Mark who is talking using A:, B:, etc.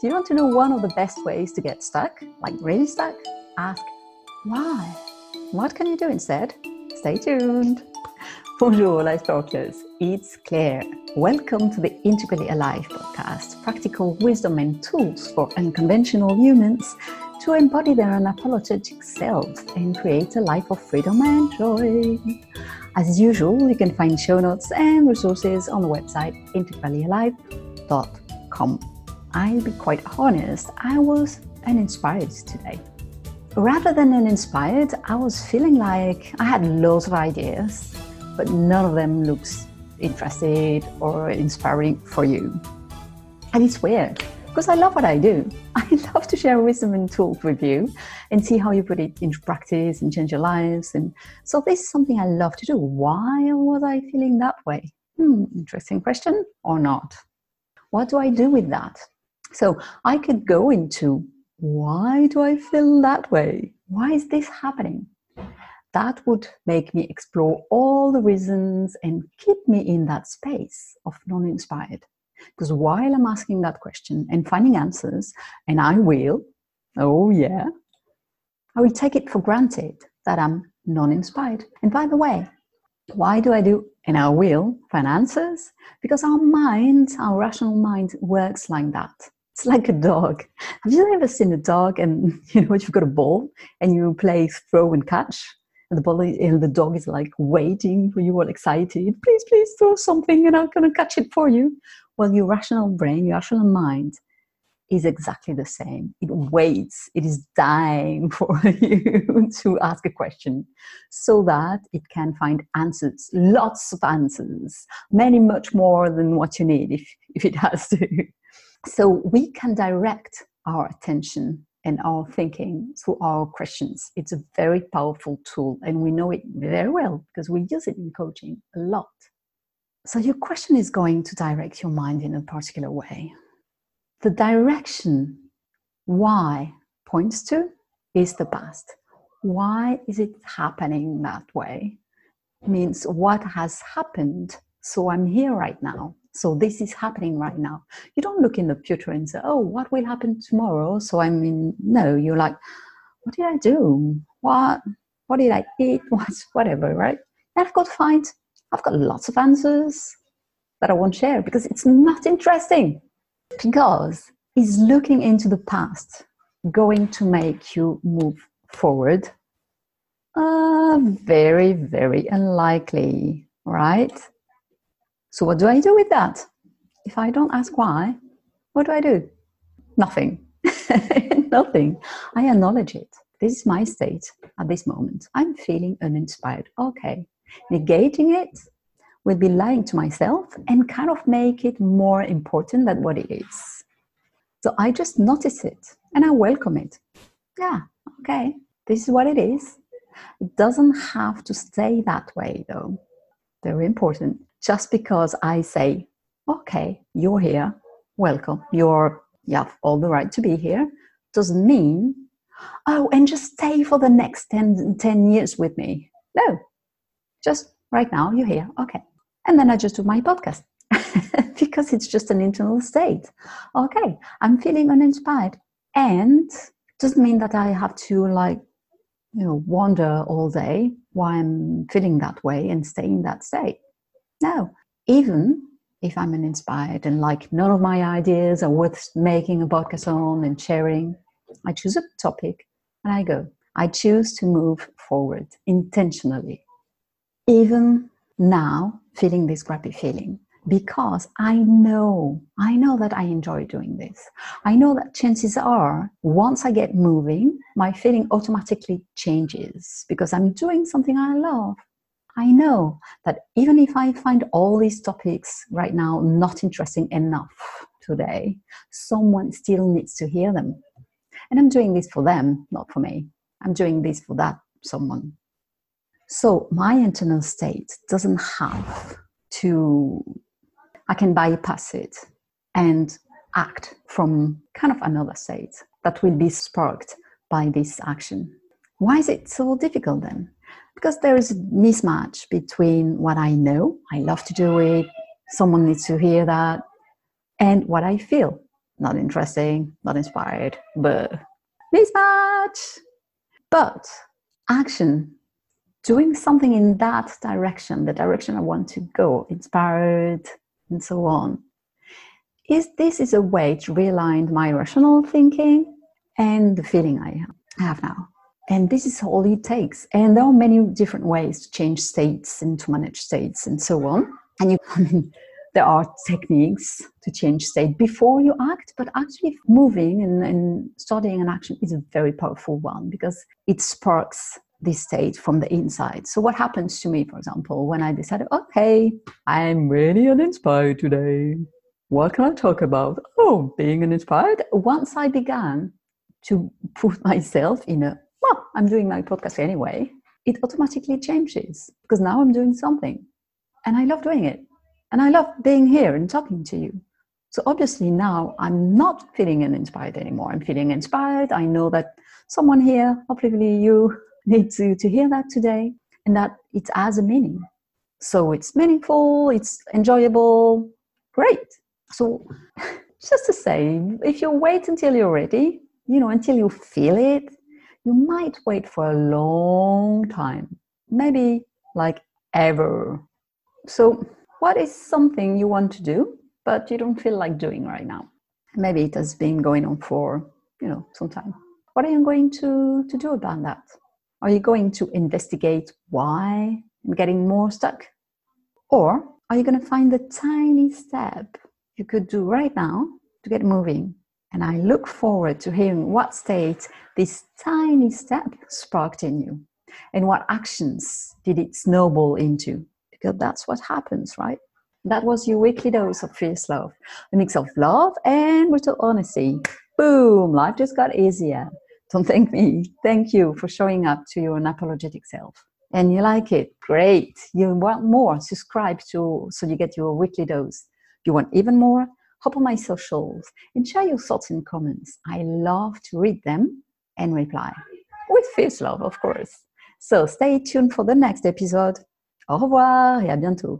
A: Do you want to know one of the best ways to get stuck? Like really stuck? Ask why. What can you do instead? Stay tuned. Bonjour, life talkers. It's Claire. Welcome to the Integrally Alive podcast practical wisdom and tools for unconventional humans to embody their unapologetic selves and create a life of freedom and joy. As usual, you can find show notes and resources on the website integrallyalive.com. I'll be quite honest, I was uninspired today. Rather than uninspired, I was feeling like I had lots of ideas, but none of them looks interested or inspiring for you. And it's weird because I love what I do. I love to share wisdom and tools with you and see how you put it into practice and change your lives. And so this is something I love to do. Why was I feeling that way? Hmm, interesting question or not? What do I do with that? So I could go into why do I feel that way? Why is this happening? That would make me explore all the reasons and keep me in that space of non inspired. Because while I'm asking that question and finding answers, and I will, oh yeah, I will take it for granted that I'm non inspired. And by the way, why do I do and I will find answers? Because our mind, our rational mind, works like that. It's like a dog. Have you ever seen a dog and you know you've got a ball and you play throw and catch? And the ball and the dog is like waiting for you all excited. Please, please throw something and I'm gonna catch it for you. Well, your rational brain, your rational mind is exactly the same. It waits, it is dying for you to ask a question so that it can find answers, lots of answers, many much more than what you need if, if it has to. So we can direct our attention and our thinking through our questions. It's a very powerful tool, and we know it very well because we use it in coaching a lot. So, your question is going to direct your mind in a particular way. The direction why points to is the past. Why is it happening that way? Means what has happened, so I'm here right now. So this is happening right now. You don't look in the future and say, oh, what will happen tomorrow? So I mean, no, you're like, what did I do? What what did I eat? What whatever, right? And I've got to find I've got lots of answers that I won't share because it's not interesting. Because is looking into the past going to make you move forward? Uh, very, very unlikely, right? So, what do I do with that? If I don't ask why, what do I do? Nothing. Nothing. I acknowledge it. This is my state at this moment. I'm feeling uninspired. Okay. Negating it would be lying to myself and kind of make it more important than what it is. So I just notice it and I welcome it. Yeah, okay, this is what it is. It doesn't have to stay that way though. Very important just because I say, okay, you're here, welcome, you're, you have all the right to be here, doesn't mean, oh, and just stay for the next 10, 10 years with me. No, just right now, you're here, okay. And then I just do my podcast because it's just an internal state. Okay, I'm feeling uninspired. And doesn't mean that I have to like, you know, wander all day why I'm feeling that way and stay in that state. No, even if I'm uninspired and like none of my ideas are worth making a podcast on and sharing, I choose a topic and I go. I choose to move forward intentionally. Even now, feeling this crappy feeling, because I know, I know that I enjoy doing this. I know that chances are, once I get moving, my feeling automatically changes because I'm doing something I love. I know that even if I find all these topics right now not interesting enough today, someone still needs to hear them. And I'm doing this for them, not for me. I'm doing this for that someone. So my internal state doesn't have to, I can bypass it and act from kind of another state that will be sparked by this action. Why is it so difficult then? Because there is a mismatch between what I know, I love to do it, someone needs to hear that, and what I feel. not interesting, not inspired, but mismatch. But action, doing something in that direction, the direction I want to go, inspired, and so on, is this is a way to realign my rational thinking and the feeling I have now. And this is all it takes. And there are many different ways to change states and to manage states and so on. And you, I mean, there are techniques to change state before you act, but actually moving and, and starting an action is a very powerful one because it sparks this state from the inside. So, what happens to me, for example, when I decided, okay, I'm really uninspired today. What can I talk about? Oh, being uninspired. Once I began to put myself in a, I'm doing my podcast anyway, it automatically changes because now I'm doing something and I love doing it. And I love being here and talking to you. So obviously now I'm not feeling uninspired anymore. I'm feeling inspired. I know that someone here, hopefully you, need to, to hear that today and that it has a meaning. So it's meaningful, it's enjoyable, great. So just to say, if you wait until you're ready, you know, until you feel it, you might wait for a long time, maybe like ever. So what is something you want to do but you don't feel like doing right now? Maybe it has been going on for you know some time. What are you going to to do about that? Are you going to investigate why and getting more stuck? Or are you going to find the tiny step you could do right now to get moving and i look forward to hearing what state this tiny step sparked in you and what actions did it snowball into because that's what happens, right? That was your weekly dose of fierce love, a mix of love and brutal honesty. Boom, life just got easier. Don't thank me. Thank you for showing up to your unapologetic self. And you like it? Great. You want more? Subscribe to so you get your weekly dose. You want even more? Hop on my socials and share your thoughts and comments. I love to read them and reply with fierce love, of course. So stay tuned for the next episode. Au revoir et à bientôt.